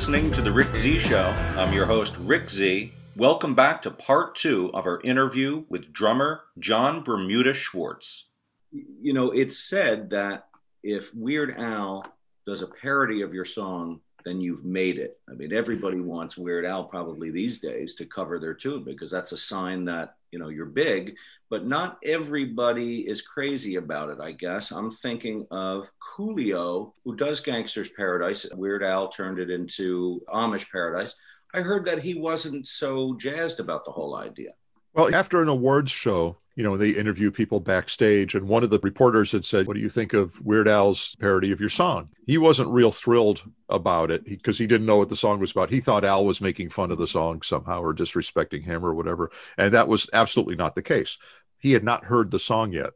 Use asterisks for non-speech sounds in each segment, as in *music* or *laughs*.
listening to The Rick Z Show. I'm your host, Rick Z. Welcome back to part two of our interview with drummer Jon Bermuda Schwartz. You know, it's said that if Weird Al does a parody of your song, then you've made it. I mean, everybody wants Weird Al probably these days to cover their tune because that's a sign that, you know, you're big, but not everybody is crazy about it, I guess. I'm thinking of Coolio, who does Gangsta's Paradise. Weird Al turned it into Amish Paradise. I heard that he wasn't so jazzed about the whole idea. Well, after an awards show, you know, they interview people backstage, and one of the reporters had said, What do you think of Weird Al's parody of your song? He wasn't real thrilled about it because he didn't know what the song was about. He thought Al was making fun of the song somehow or disrespecting him or whatever. And that was absolutely not the case. He had not heard the song yet,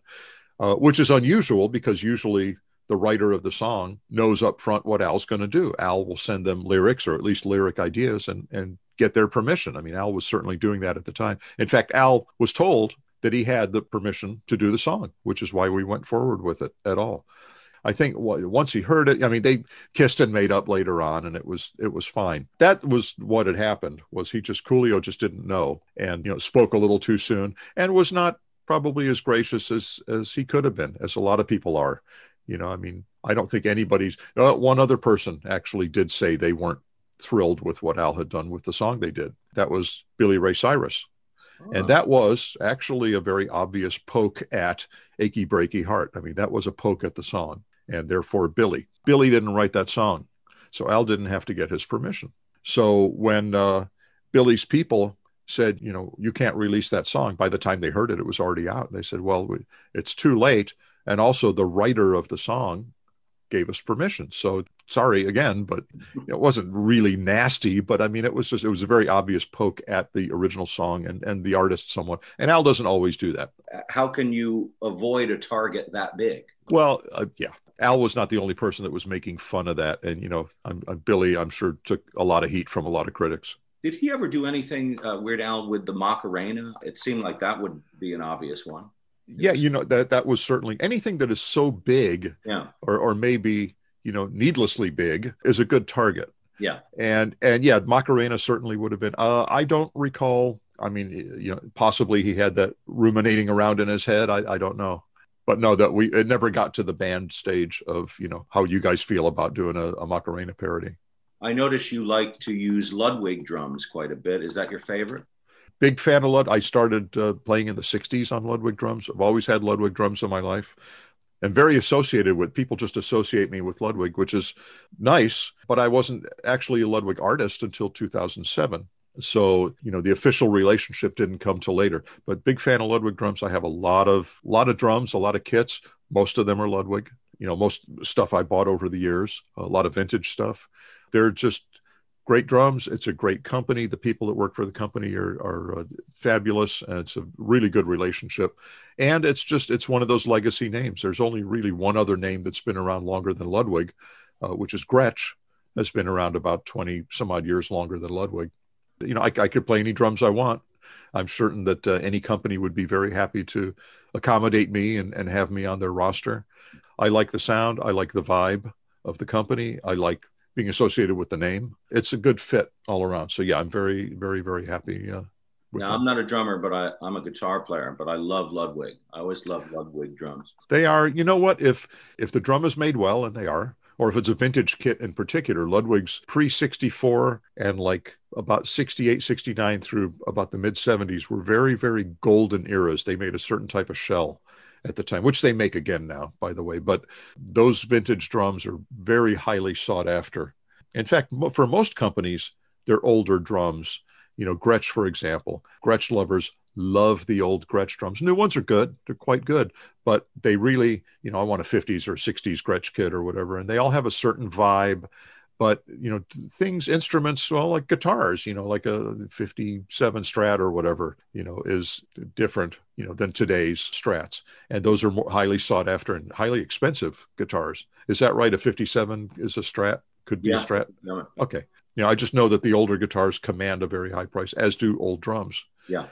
uh, which is unusual because usually the writer of the song knows up front what Al's going to do. Al will send them lyrics or at least lyric ideas and, and get their permission. I mean, Al was certainly doing that at the time. In fact, Al was told that he had the permission to do the song, which is why we went forward with it at all. I think once he heard it, I mean, they kissed and made up later on, and it was it was fine. That was what had happened. Was he just Coolio just didn't know, and you know, spoke a little too soon, and was not probably as gracious as as he could have been, as a lot of people are. You know, I mean, I don't think anybody's. Uh, one other person actually did say they weren't thrilled with what Al had done with the song they did. That was Billy Ray Cyrus. And that was actually a very obvious poke at Achy Breaky Heart. I mean, that was a poke at the song, and therefore Billy. Billy didn't write that song, so Al didn't have to get his permission. So when uh, Billy's people said, you know, you can't release that song, by the time they heard it, it was already out. They said, well, it's too late. And also, the writer of the song gave us permission. So sorry again, but it wasn't really nasty. But I mean, it was just it was a very obvious poke at the original song and and the artist somewhat. And Al doesn't always do that. How can you avoid a target that big? Well, uh, yeah. Al was not the only person that was making fun of that, and you know, I'm, I'm Billy. I'm sure took a lot of heat from a lot of critics. Did he ever do anything uh, Weird Al with the Macarena? It seemed like that would be an obvious one yeah you know that that was certainly anything that is so big yeah or or maybe you know needlessly big is a good target. Yeah. And and yeah macarena certainly would have been uh, i don't recall i mean you know possibly he had that ruminating around in his head i, I don't know. But no that we it never got to the band stage of you know how you guys feel about doing a, a macarena parody. I notice you like to use ludwig drums quite a bit. Is that your favorite? Big fan of Lud. I started uh, playing in the 60s on Ludwig drums. I've always had Ludwig drums in my life and very associated with people just associate me with Ludwig, which is nice, but I wasn't actually a Ludwig artist until 2007. So, you know, the official relationship didn't come till later. But big fan of Ludwig drums. I have a lot of lot of drums, a lot of kits. Most of them are Ludwig. You know, most stuff I bought over the years, a lot of vintage stuff. They're just great drums. It's a great company. The people that work for the company are, are uh, fabulous, and it's a really good relationship. And it's just it's one of those legacy names. There's only really one other name that's been around longer than Ludwig, uh, which is Gretsch, has been around about twenty some odd years longer than Ludwig. You know, I, I could play any drums I want. I'm certain that uh, any company would be very happy to accommodate me and, and have me on their roster. I like the sound. I like the vibe of the company. I like being associated with the name. It's a good fit all around. So yeah, I'm very, very, very happy. Uh, now, I'm not a drummer, but I, I'm a guitar player. But I love Ludwig. I always love Ludwig drums. They are. You know what? If if the drum is made well, and they are, or if it's a vintage kit in particular, Ludwig's pre 64 and like about 68, 69 through about the mid 70s were very, very golden eras. They made a certain type of shell at the time, which they make again now, by the way. But those vintage drums are very highly sought after. In fact, for most companies, they're older drums. You know, Gretsch, for example, Gretsch lovers love the old Gretsch drums. New ones are good, they're quite good, but they really, you know, I want a 50s or 60s Gretsch kit or whatever, and they all have a certain vibe but you know things instruments well like guitars you know like a 57 strat or whatever you know is different you know than today's strats. And those are more highly sought after and highly expensive guitars. Is that right? A 57 is a strat? Could be yeah. a strat? No. okay. You know i just know that the older guitars command a very high price as do old drums. Yeah.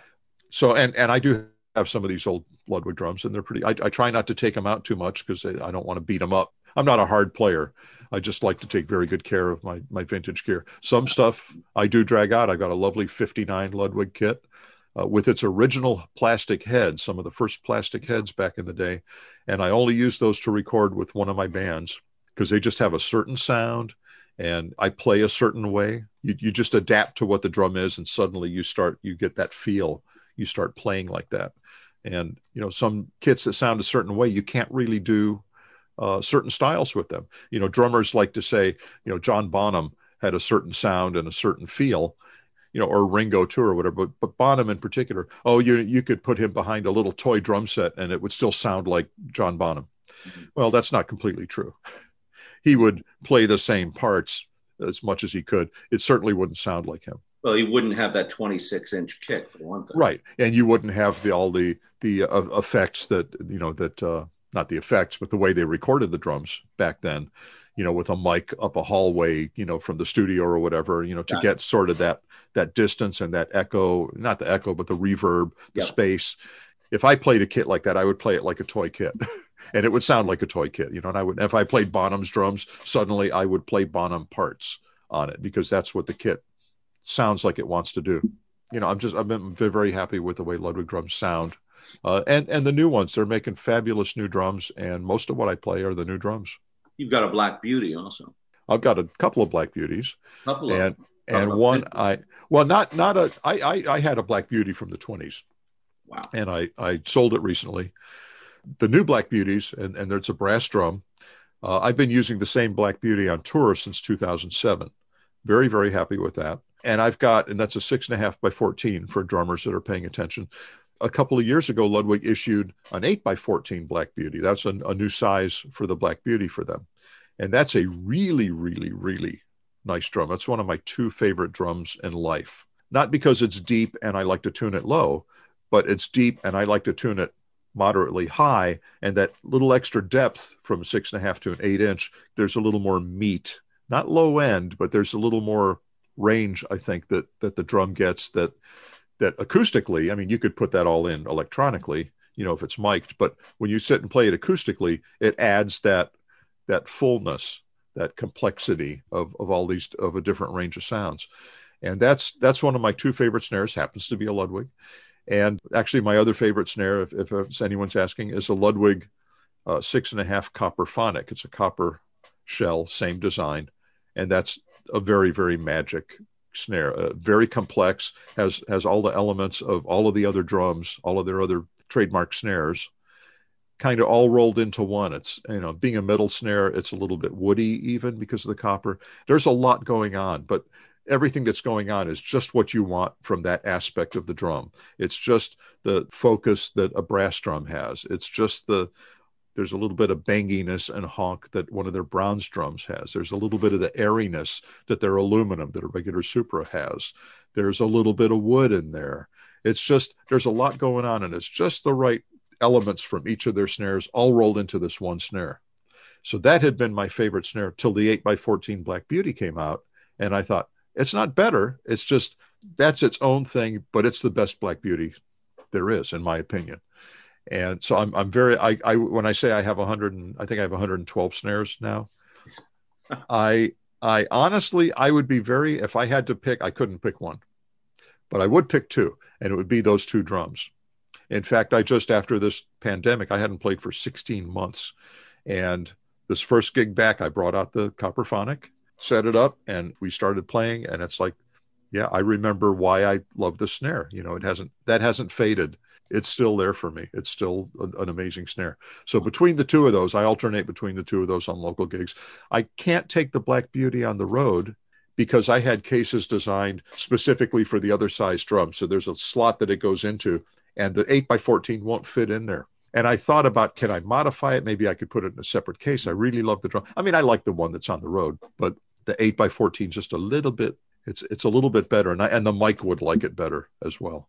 So and and i do have some of these old ludwig drums and they're pretty i, I try not to take them out too much because i don't want to beat them up I'm not a hard player. I just like to take very good care of my my vintage gear. Some stuff I do drag out. I got a lovely 59 Ludwig kit uh, with its original plastic heads, some of the first plastic heads back in the day, and I only use those to record with one of my bands because they just have a certain sound and I play a certain way. You, you just adapt to what the drum is, and suddenly you start you get that feel. You start playing like that, and you know some kits that sound a certain way you can't really do uh, certain styles with them. You know, drummers like to say, you know, John Bonham had a certain sound and a certain feel, you know, or Ringo too, or whatever. But, but Bonham in particular, oh, you you could put him behind a little toy drum set and it would still sound like John Bonham. Mm-hmm. Well, that's not completely true. *laughs* he would play the same parts as much as he could. It certainly wouldn't sound like him. Well, he wouldn't have that 26 inch kick for one thing, right? And you wouldn't have the all the the uh, effects that you know that uh, not the effects, but the way they recorded the drums back then, you know, with a mic up a hallway, you know, from the studio or whatever, you know, to get sort of that that distance and that echo, not the echo, but the reverb, the yep. space. If I played a kit like that, I would play it like a toy kit. *laughs* and it would sound like a toy kit, you know, and I would if I played Bonham's drums, suddenly I would play Bonham parts on it because that's what the kit sounds like it wants to do. You know, I'm just I've been very happy with the way Ludwig drums sound uh, and and the new ones. They're making fabulous new drums, and most of what I play are the new drums. You've got a Black Beauty also. I've got a couple of Black Beauties, couple of, and and one I well not not a I, I I had a Black Beauty from the twenties. Wow. And I I sold it recently. The new Black Beauties, and and there's a brass drum. Uh, I've been using the same Black Beauty on tour since 2007. Very very happy with that. And I've got, and that's a six and a half by 14 for drummers that are paying attention a couple of years ago, Ludwig issued an 8 by 14 Black Beauty. That's a, a new size for the Black Beauty for them. And that's a really, really, really nice drum. That's one of my two favorite drums in life. Not because it's deep and I like to tune it low, but it's deep and I like to tune it moderately high. And that little extra depth from six and a half to an eight inch, there's a little more meat, not low end, but there's a little more range, I think, that that the drum gets that that acoustically, I mean, you could put that all in electronically, you know, if it's mic'd, but when you sit and play it acoustically, it adds that that fullness, that complexity of of all these of a different range of sounds. And that's that's one of my two favorite snares, happens to be a Ludwig. And actually, my other favorite snare, if, if anyone's asking, is a Ludwig uh, six and a half Copperphonic. It's a copper shell, same design, and that's a very very magic snare, uh, very complex, has has all the elements of all of the other drums, all of their other trademark snares, kind of all rolled into one. It's you know, being a metal snare, it's a little bit woody even because of the copper. There's a lot going on, but everything that's going on is just what you want from that aspect of the drum. It's just the focus that a brass drum has. It's just the there's a little bit of banginess and honk that one of their bronze drums has. There's a little bit of the airiness that their aluminum, that a regular Supra has. There's a little bit of wood in there. It's just, there's a lot going on, and it's just the right elements from each of their snares all rolled into this one snare. So that had been my favorite snare till the 8x14 Black Beauty came out. And I thought, it's not better. It's just, that's its own thing, but it's the best Black Beauty there is, in my opinion and so I'm I'm very I, I when I say I have 100 and I think I have 112 snares now. *laughs* I I honestly I would be very if I had to pick I couldn't pick one, but I would pick two, and it would be those two drums. In fact, I just after this pandemic I hadn't played for 16 months, and this first gig back I brought out the Copperphonic, set it up, and we started playing, and it's like, yeah, I remember why I love the snare. You know, it hasn't that hasn't faded it's still there for me. It's still a, an amazing snare. So between the two of those, I alternate between the two of those on local gigs. I can't take the Black Beauty on the road because I had cases designed specifically for the other size drum. So there's a slot that it goes into, and the 8 by 14 won't fit in there. And I thought about can I modify it? Maybe I could put it in a separate case. I really love the drum. I mean, I like the one that's on the road, but the 8 by 14 just a little bit it's it's a little bit better and I, and the mic would like it better as well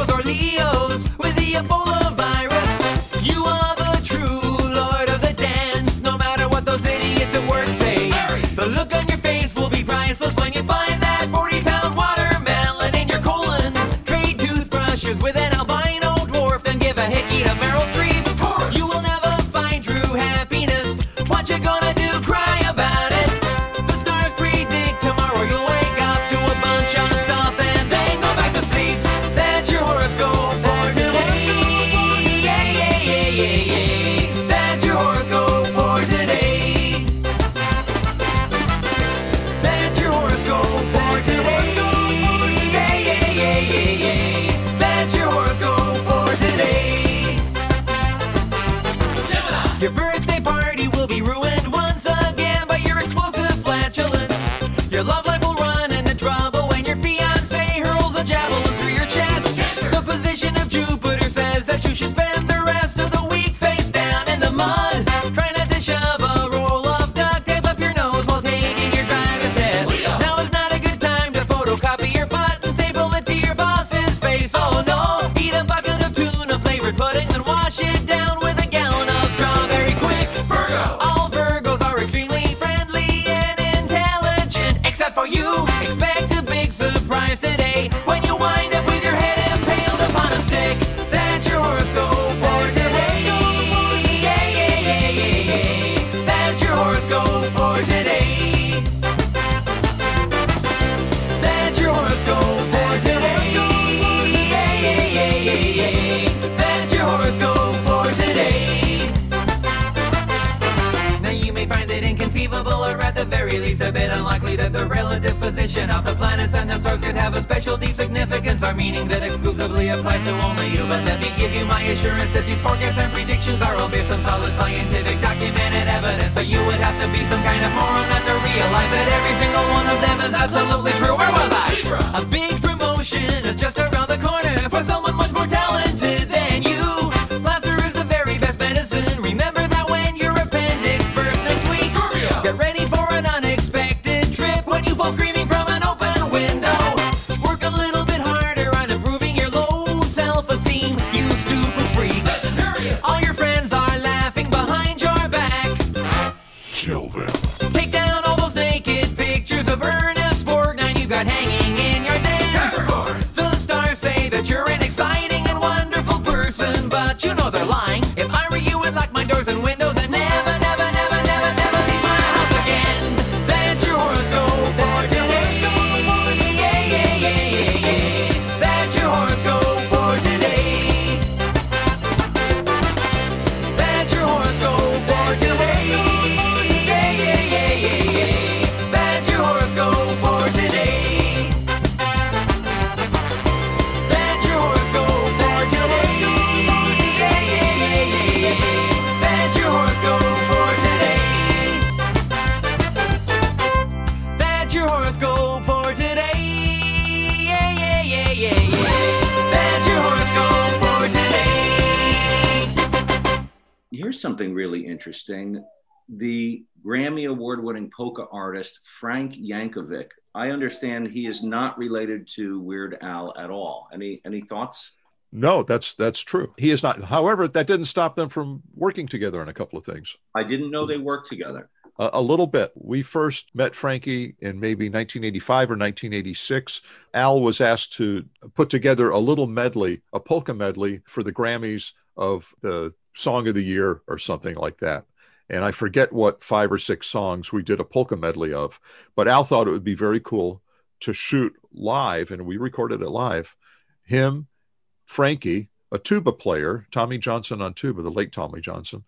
the position of the planets and the stars could have a special deep significance or meaning that exclusively applies to only you. But let me give you my assurance that these forecasts and predictions are all based on solid scientific documented evidence. So you would have to be some kind of moron not to realize that every single one of them is absolutely true. Where was I? A big promotion is just around the corner for someone much more talented Here's something really interesting. The Grammy Award winning polka artist Frank Yankovic. I understand he is not related to Weird Al at all. Any any thoughts? No, that's that's true. He is not. However, that didn't stop them from working together on a couple of things. I didn't know they worked together. A, a little bit. We first met Frankie in maybe 1985 or 1986. Al was asked to put together a little medley, a polka medley for the Grammys of the Song of the Year or something like that. And I forget what five or six songs we did a polka medley of. But Al thought it would be very cool to shoot live, and we recorded it live. Him, Frankie, a tuba player, Tommy Johnson on tuba, the late Tommy Johnson,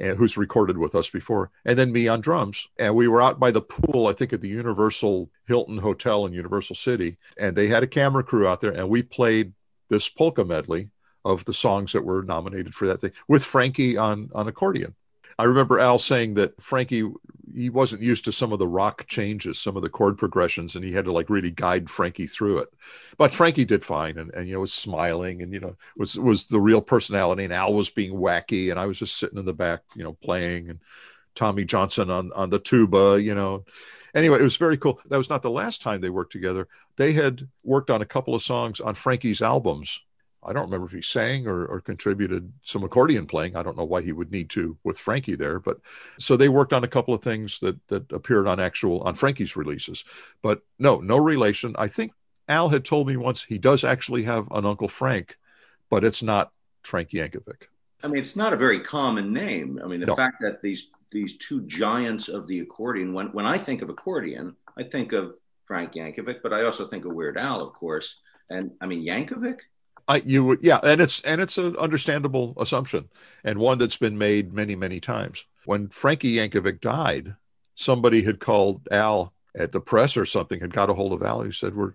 and who's recorded with us before, and then me on drums. And we were out by the pool, I think at the Universal Hilton Hotel in Universal City, and they had a camera crew out there, and we played this polka medley of the songs that were nominated for that thing with Frankie on on accordion. I remember Al saying that Frankie he wasn't used to some of the rock changes, some of the chord progressions, and he had to like really guide Frankie through it. But Frankie did fine, and, and you know was smiling, and you know was was the real personality. And Al was being wacky, and I was just sitting in the back, you know, playing, and Tommy Johnson on on the tuba, you know. anyway, it was very cool. That was not the last time they worked together. They had worked on a couple of songs on Frankie's albums. I don't remember if he sang or, or contributed some accordion playing. I don't know why he would need to with Frankie there, but so they worked on a couple of things that that appeared on actual on Frankie's releases. But no, no relation. I think Al had told me once he does actually have an Uncle Frank, but it's not Frank Yankovic. I mean, it's not a very common name. I mean, the No. fact that these these two giants of the accordion. When when I think of accordion, I think of Frank Yankovic, but I also think of Weird Al, of course. And I mean, Yankovic. I you would yeah, and it's and it's an understandable assumption and one that's been made many many times. When Frankie Yankovic died, somebody had called Al at the press or something had got a hold of Al. He said, "We're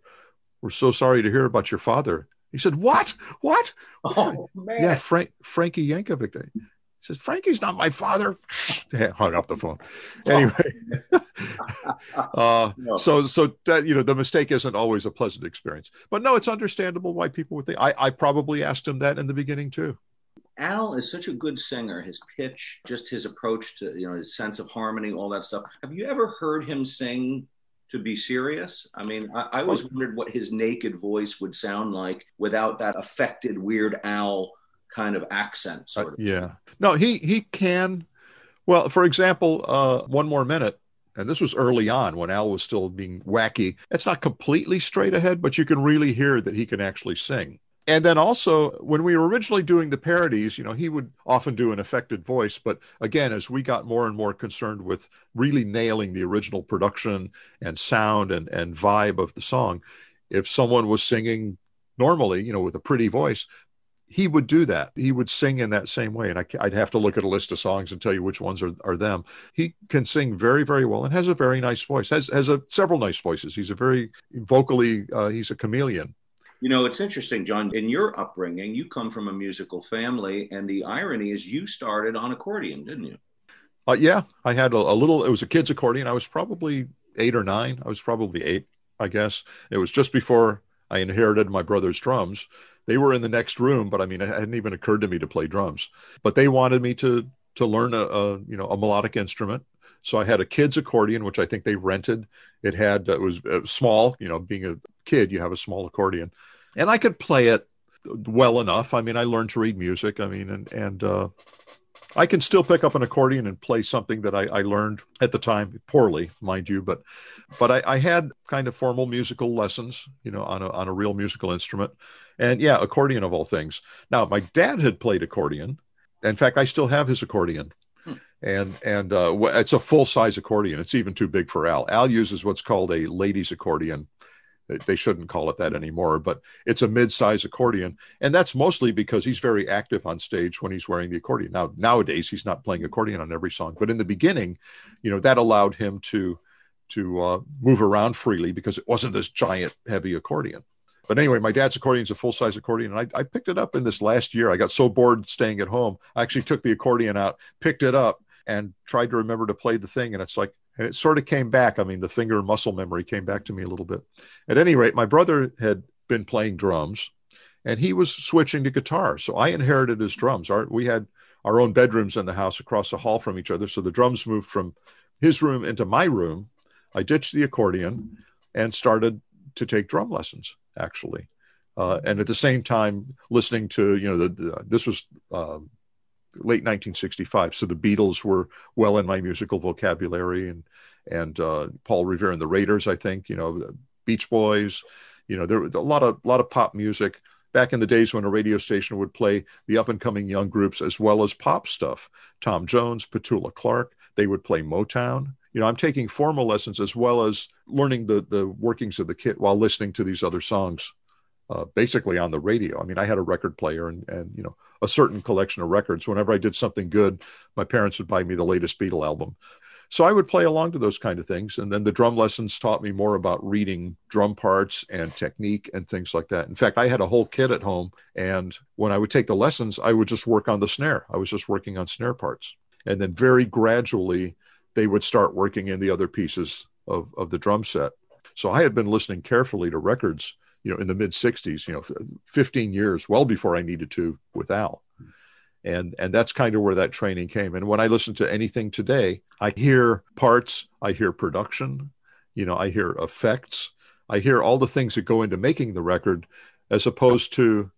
we're so sorry to hear about your father." He said, "What? What? Oh man! Yeah, Frank Frankie Yankovic." He says, "Frankie's not my father." *laughs* Hung up the phone. Anyway, *laughs* uh, No. so so that you know the mistake isn't always a pleasant experience but no it's understandable why people would think i i probably asked him that in the beginning too Al is such a good singer. His pitch, just his approach to you know his sense of harmony, all that stuff. Have you ever heard him sing? To be serious, I mean, I, I always wondered what his naked voice would sound like without that affected Weird Al kind of accent. Uh, Sort of. yeah no he he can well for example uh one more minute and this was early on when al was still being wacky it's not completely straight ahead but you can really hear that he can actually sing and then also when we were originally doing the parodies you know he would often do an affected voice but again as we got more and more concerned with really nailing the original production and sound and and vibe of the song if someone was singing normally you know with a pretty voice he would do that. He would sing in that same way. And I, would have to look at a list of songs and tell you which ones are, are them. He can sing very, very well and has a very nice voice, has, has a, several nice voices. He's a very vocally, uh, he's a chameleon. You know, it's interesting, Jon. In your upbringing, you come from a musical family, and the irony is you started on accordion, didn't you? Uh, yeah, I had a, a little, it was a kid's accordion. I was probably eight or nine. I was probably eight, I guess. It was just before I inherited my brother's drums. They were in the next room, but I mean, it hadn't even occurred to me to play drums. But they wanted me to to learn a, a you know a melodic instrument. So I had a kid's accordion, which I think they rented. It had it was small, you know, being a kid, you have a small accordion, and I could play it well enough. I mean, I learned to read music. I mean, and and uh, I can still pick up an accordion and play something that I, I learned at the time poorly, mind you, but but I, I had kind of formal musical lessons, you know, on a on a real musical instrument, and yeah, accordion of all things. Now, my dad had played accordion. In fact, I still have his accordion, Hmm. and and uh, it's a full size accordion. It's even too big for Al. Al uses what's called a ladies accordion. They- shouldn't call it that anymore, but it's a mid-size accordion, and that's mostly because he's very active on stage when he's wearing the accordion. Now, nowadays he's not playing accordion on every song, but in the beginning, you know, that allowed him to to uh, move around freely because it wasn't this giant, heavy accordion. But anyway, my dad's accordion is a full size accordion. And I, I picked it up in this last year. I got so bored staying at home. I actually took the accordion out, picked it up, and tried to remember to play the thing. And it's like, and it sort of came back. I mean, the finger muscle memory came back to me a little bit. At any rate, my brother had been playing drums and he was switching to guitar. So I inherited his drums. Our, we had our own bedrooms in the house across the hall from each other. So the drums moved from his room into my room. I ditched the accordion and started to take drum lessons actually. Uh, and at the same time, listening to, you know, the, the this was um, late 1965. So the Beatles were well in my musical vocabulary and, and uh, Paul Revere and the Raiders, I think, you know, Beach Boys, you know, there was a lot of, lot of pop music back in the days when a radio station would play the up and coming young groups as well as pop stuff. Tom Jones, Petula Clark, they would play Motown. You know, I'm taking formal lessons as well as learning the the workings of the kit while listening to these other songs, uh, basically on the radio. I mean, I had a record player and and you know a certain collection of records. Whenever I did something good, my parents would buy me the latest Beatle album. So I would play along to those kind of things. And then the drum lessons taught me more about reading drum parts and technique and things like that. In fact, I had a whole kit at home. And when I would take the lessons, I would just work on the snare. I was just working on snare parts. And then very gradually, they would start working in the other pieces of, of the drum set. So I had been listening carefully to records, you know, in the mid 60s, you know, 15 years, well before I needed to with Al. And and that's kind of where that training came. And when i listen to anything today i hear parts i hear production You know, I hear effects, I hear all the things that go into making the record, as opposed to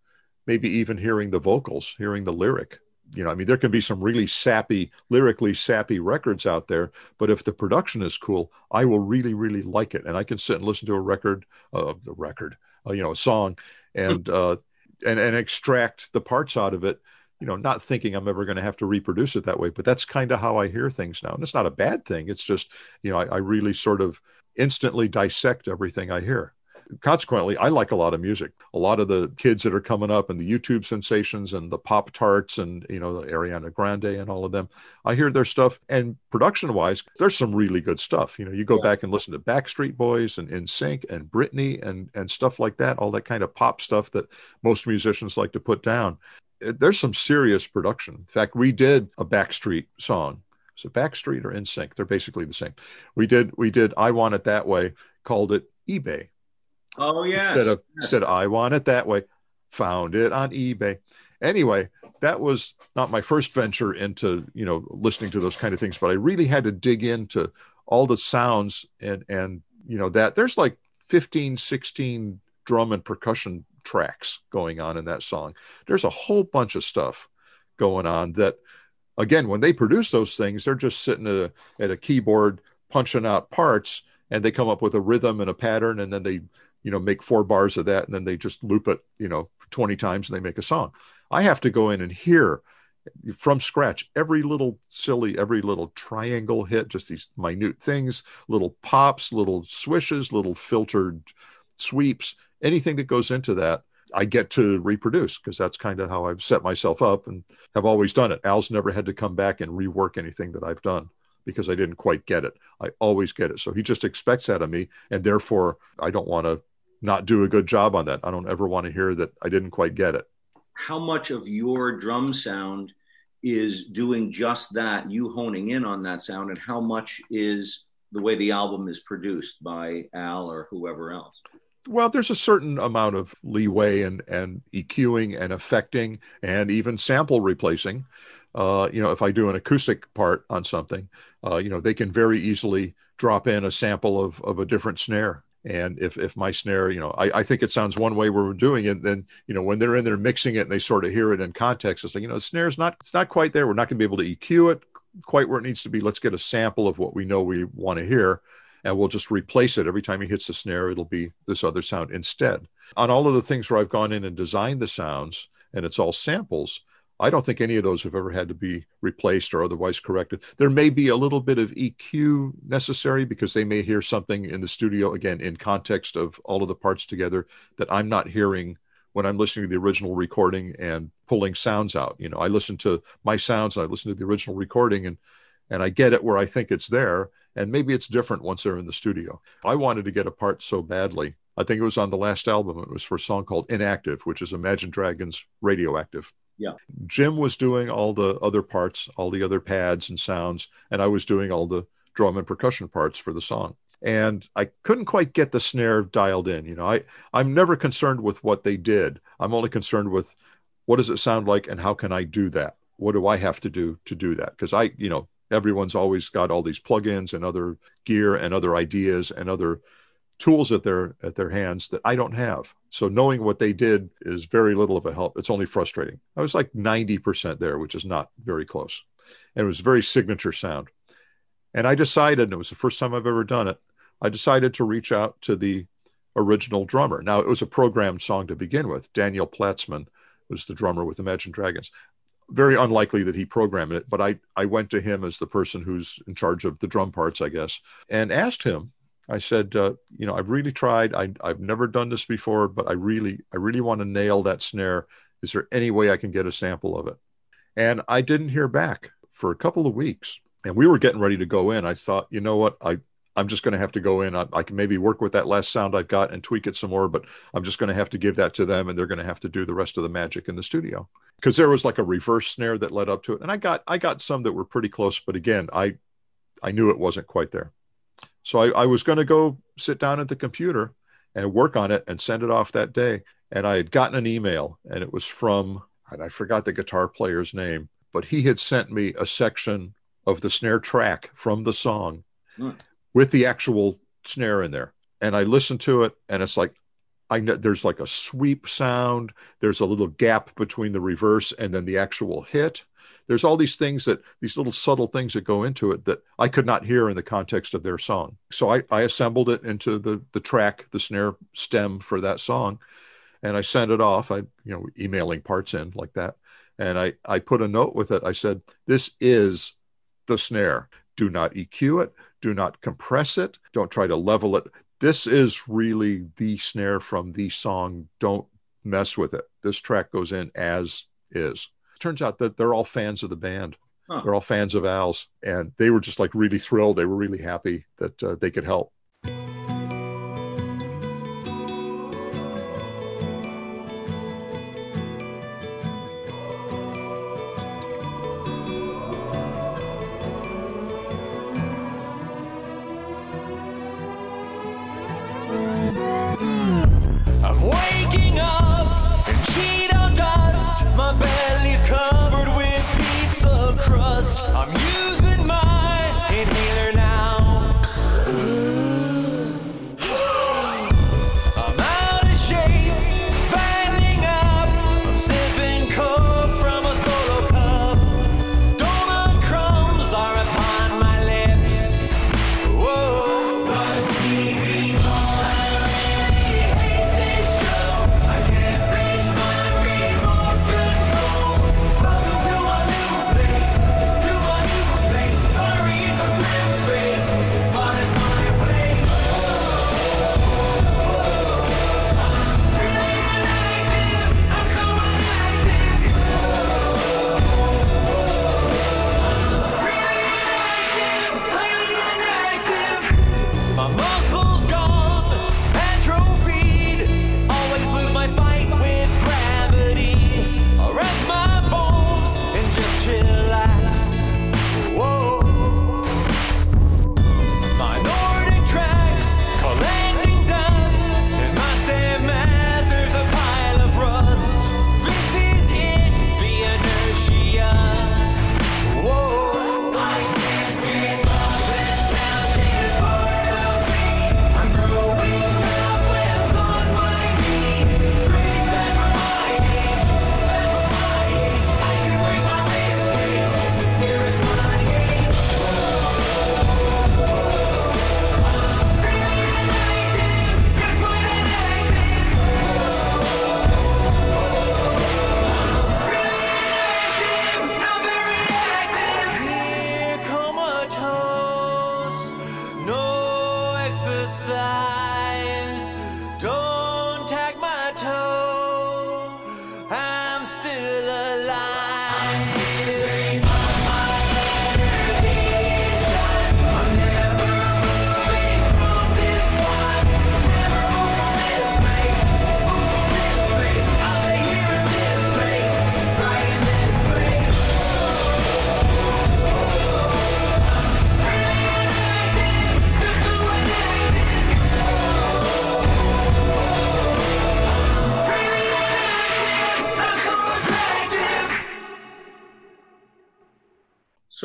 maybe even hearing the vocals, hearing the lyric. You know, I mean, there can be some really sappy, lyrically sappy records out there, but if the production is cool, I will really, really like it, and I can sit and listen to a record, uh, the record, uh, you know, a song, and uh, and and extract the parts out of it you know, not thinking I'm ever going to have to reproduce it that way. But that's kind of how I hear things now. And it's not a bad thing. It's just, you know, I, I really sort of instantly dissect everything I hear. Consequently, I like a lot of music. A lot of the kids that are coming up and the YouTube sensations and the Pop Tarts and, you know, the Ariana Grande and all of them, I hear their stuff. And production wise, there's some really good stuff. You know, you go yeah. back and listen to Backstreet Boys and NSYNC and Britney and, and stuff like that, all that kind of pop stuff that most musicians like to put down eh, there's some serious production. In fact, we did a Backstreet song. Is it Backstreet or NSYNC? They're basically the same. We did we did I Want It That Way, called it eBay. Oh yeah. Instead of yes. of I Want It That Way, found it on eBay. Anyway, that was not my first venture into, you know, listening to those kind of things, but I really had to dig into all the sounds and and you know that there's like 15, 16 drum and percussion tracks going on in that song. There's a whole bunch of stuff going on that, again, when they produce those things, they're just sitting at a, at a keyboard punching out parts and they come up with a rhythm and a pattern and then they, you know, make four bars of that and then they just loop it, you know, 20 times and they make a song. I have to go in and hear from scratch every little silly every little triangle hit just these minute things little pops little swishes little filtered sweeps anything that goes into that, I get to reproduce because that's kind of how I've set myself up and have always done it. Al's never had to come back and rework anything that I've done because I didn't quite get it. I always get it. So he just expects that of me. And therefore, I don't want to not do a good job on that. I don't ever want to hear that I didn't quite get it. How much of your drum sound is doing just that, you honing in on that sound, and how much is the way the album is produced by Al or whoever else? well, there's a certain amount of leeway and and EQing and affecting and even sample replacing. Uh, you know, if I do an acoustic part on something, uh, you know, they can very easily drop in a sample of of a different snare. And if if my snare, you know, I, I think it sounds one way we're doing it, then you know, when they're in there mixing it and they sort of hear it in context, it's like, you know, the snare's not it's not quite there. We're not gonna be able to EQ it quite where it needs to be. Let's get a sample of what we know we want to hear and we'll just replace it every time he hits the snare it'll be this other sound instead on all of the things where i've gone in and designed the sounds and it's all samples i don't think any of those have ever had to be replaced or otherwise corrected there may be a little bit of eq necessary because they may hear something in the studio again in context of all of the parts together that i'm not hearing when i'm listening to the original recording and pulling sounds out you know i listen to my sounds and i listen to the original recording and and i get it where i think it's there and maybe it's different once they're in the studio. I wanted to get a part so badly. I think it was on the last album. It was for a song called Inactive, which is Imagine Dragons Radioactive. Yeah. Jim was doing all the other parts, all the other pads and sounds, and I was doing all the drum and percussion parts for the song. And I couldn't quite get the snare dialed in. You know, I, I'm never concerned with what they did. I'm only concerned with what does it sound like and how can I do that? What do I have to do to do that? Because I, you know, everyone's always got all these plugins and other gear and other ideas and other tools at their at their hands that I don't have. So knowing what they did is very little of a help. It's only frustrating. I was like 90% there, which is not very close. And it was very signature sound. And I decided, and it was the first time I've ever done it, I decided to reach out to the original drummer. Now it was a programmed song to begin with. Daniel Platzman was the drummer with Imagine Dragons very unlikely that he programmed it, but I, I went to him as the person who's in charge of the drum parts, I guess, and asked him. I said, uh, you know, I've really tried. I, I've never done this before, but I really, I really want to nail that snare. Is there any way I can get a sample of it? And I didn't hear back for a couple of weeks. And we were getting ready to go in. I thought, you know what? I, I'm just going to have to go in. I, I, can maybe work with that last sound I've got and tweak it some more, but I'm just going to have to give that to them and they're going to have to do the rest of the magic in the studio. Because there was like a reverse snare that led up to it. And I got I got some that were pretty close, but again, I I knew it wasn't quite there. So I, I was going to go sit down at the computer and work on it and send it off that day. And I had gotten an email and it was from and I forgot the guitar player's name, but he had sent me a section of the snare track from the song. Hmm with the actual snare in there. And I listened to it, and it's like, I know there's like a sweep sound. There's a little gap between the reverse and then the actual hit. There's all these things that these little subtle things that go into it that I could not hear in the context of their song. So I, I assembled it into the the track, the snare stem for that song, and I sent it off. I you know emailing parts in like that, and I I put a note with it. I said this is the snare. Do not EQ it. Do not compress it. Don't try to level it this is really the snare from the song. Don't mess with it. This track goes in as is. Turns out that they're all fans of the band. Huh. They're all fans of Al's, and they were just like really thrilled. They were really happy that uh, they could help.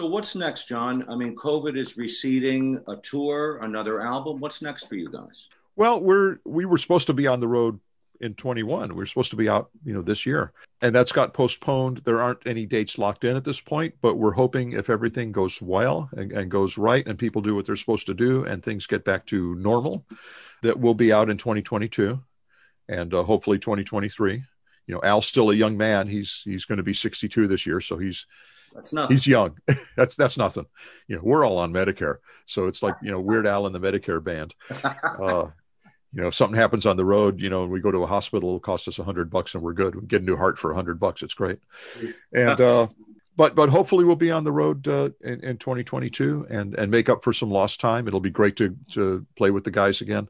What's next, Jon? I mean, COVID is receding. A tour, another album. What's next for you guys? Well, we're we were supposed to be on the road in 21. We are supposed to be out, you know, this year, and that's got postponed. There aren't any dates locked in at this point, but we're hoping if everything goes well and, and goes right, and people do what they're supposed to do, and things get back to normal, that we'll be out in 2022, and uh, hopefully 2023. You know, Al's still a young man. He's he's going to be 62 this year, so he's that's nothing. He's young. *laughs* that's that's nothing. You know, we're all on Medicare, so it's like you know Weird Al and the Medicare band. *laughs* Uh, you know, if something happens on the road, you know, and we go to a hospital, it'll cost us a hundred bucks, and we're good. We get a new heart for a hundred bucks. It's great. And uh, but but hopefully we'll be on the road uh, in, in 2022 and and make up for some lost time. It'll be great to to play with the guys again.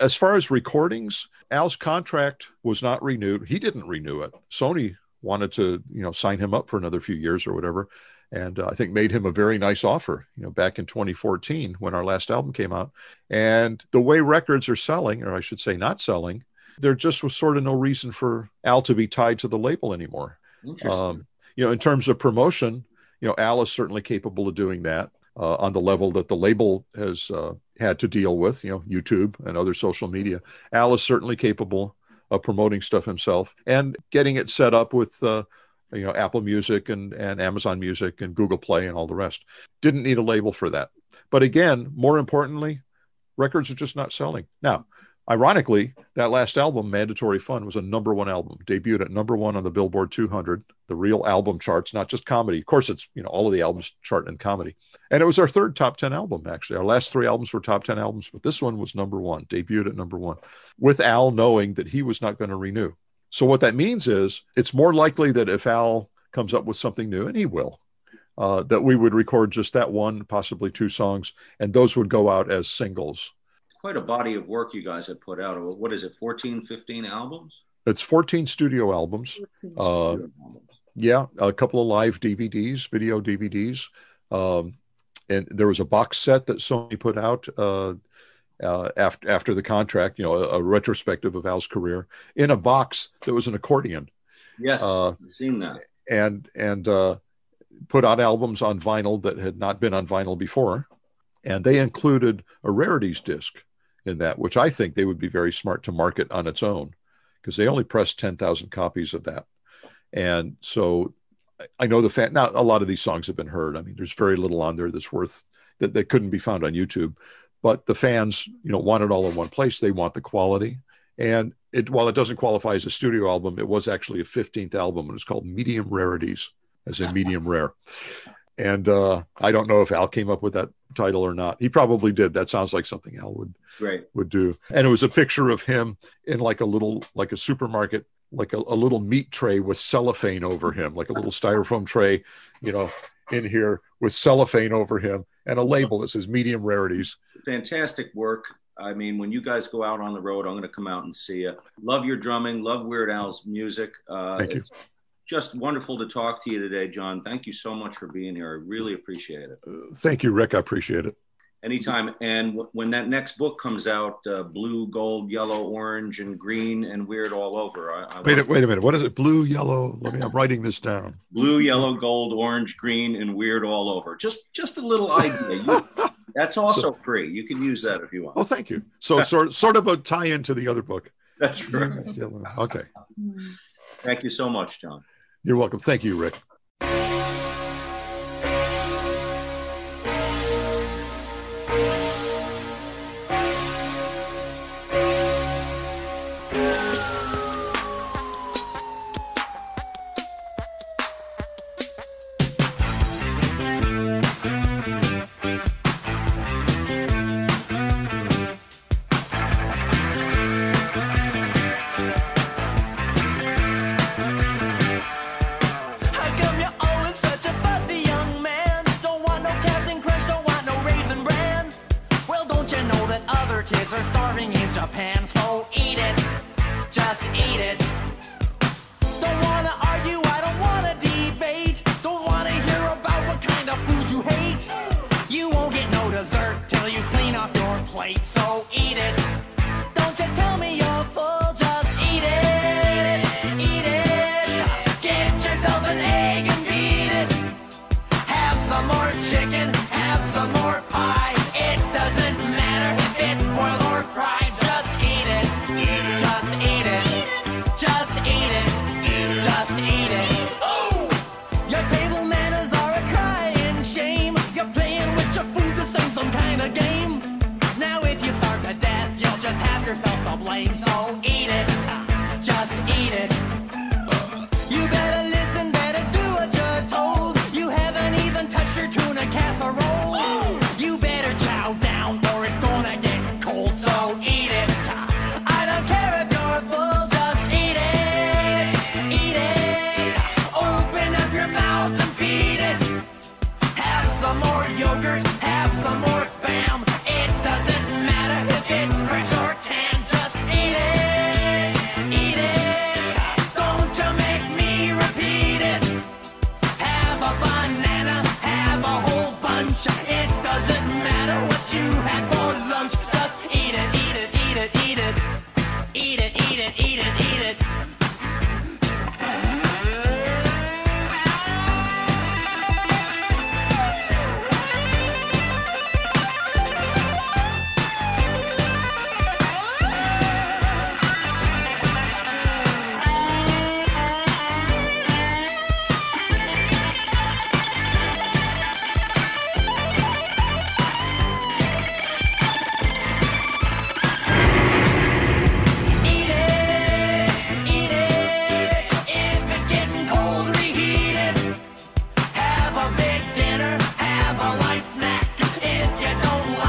As far as recordings, Al's contract was not renewed. He didn't renew it. Sony wanted to you know sign him up for another few years or whatever. And uh, i think made him a very nice offer you know back in 2014 when our last album came out. And the way records are selling or i should say not selling there just was sort of no reason for al to be tied to the label anymore. Um, you know in terms of promotion you know al is certainly capable of doing that uh, on the level that the label has uh, had to deal with, you know, YouTube and other social media. Al is certainly capable of promoting stuff himself and getting it set up with, uh, you know, Apple Music and, and Amazon Music and Google Play and all the rest. Didn't need a label for that. But again, more importantly, records are just not selling. Now, Ironically, that last album, Mandatory Fun, was a number one album, debuted at number one on the Billboard 200, the real album charts, not just comedy. Of course, it's, you know, all of the albums chart in comedy. And it was our third top 10 album, actually. Our last three albums were top 10 albums, but this one was number one, debuted at number one, with Al knowing that he was not going to renew. So, what that means is it's more likely that if Al comes up with something new, and he will, uh, that we would record just that one, possibly two songs, and those would go out as singles quite a body of work you guys have put out. What is it, 14, 15 albums? It's 14 studio albums. 14 studio uh, albums. Yeah, a couple of live DVDs, video DVDs. Um, and there was a box set that Sony put out uh, uh, after after the contract, you know, a, a, retrospective of Al's career in a box that was an accordion. Yes, uh, I've seen that. And and uh, put out albums on vinyl that had not been on vinyl before, and they included a rarities disc in that, which I think they would be very smart to market on its own because they only pressed 10,000 copies of that. And so I know the fan now, a lot of these songs have been heard. I mean, there's very little on there that's worth that, that couldn't be found on YouTube, but the fans, you know, want it all in one place. They want the quality. And it, while it doesn't qualify as a studio album, it was actually a 15th album and it's called Medium Rarities, as in *laughs* medium rare. And uh, I don't know if Al came up with that title or not. He probably did. That sounds like something Al would right. would do. And it was a picture of him in like a little like a supermarket, like a, a little meat tray with cellophane over him, like a little styrofoam tray, you know, in here with cellophane over him and a label that says medium rarities. Fantastic work. I mean, when you guys go out on the road, I'm going to come out and see you. Love your drumming. Love Weird Al's music. Uh, Thank you just wonderful to talk to you today, Jon. Thank you so much for being here. I really appreciate it. Uh, thank you, Rick. I appreciate it. Anytime. And w- when that next book comes out, uh, blue, gold, yellow, orange, and green, and weird all over. I, I wait, a, wait a minute. What is it? Blue, yellow. Let me. I'm writing this down. Blue, yellow, gold, orange, green, and weird all over. Just, just a little idea. You, *laughs* that's also so, free. You can use that if you want. Oh, thank you. So, sort, sort of a tie into the other book. *laughs* That's right. Okay. Thank you so much, Jon. You're welcome. Thank you, Rick. eat it.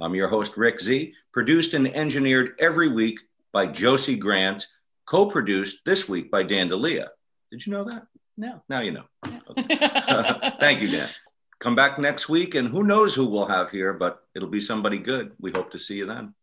I'm your host, Rick Z, produced and engineered every week by Josie Grant, co produced this week by Dan D'Elia. Did you know that? No. Now you know. Okay. *laughs* Thank you, Dan. Come back next week, and who knows who we'll have here, but it'll be somebody good. We hope to see you then.